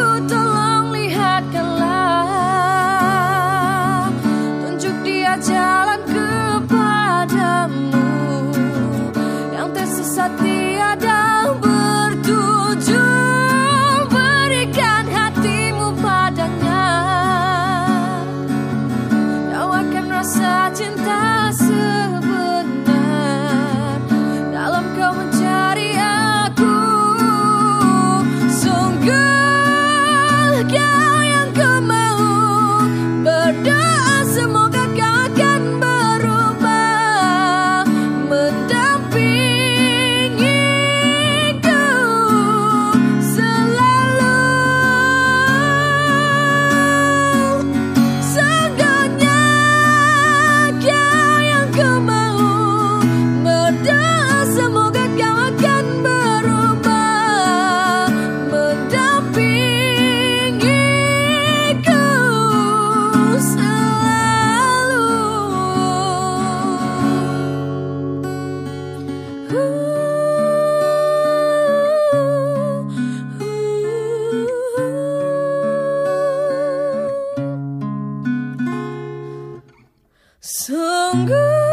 good. Sungguh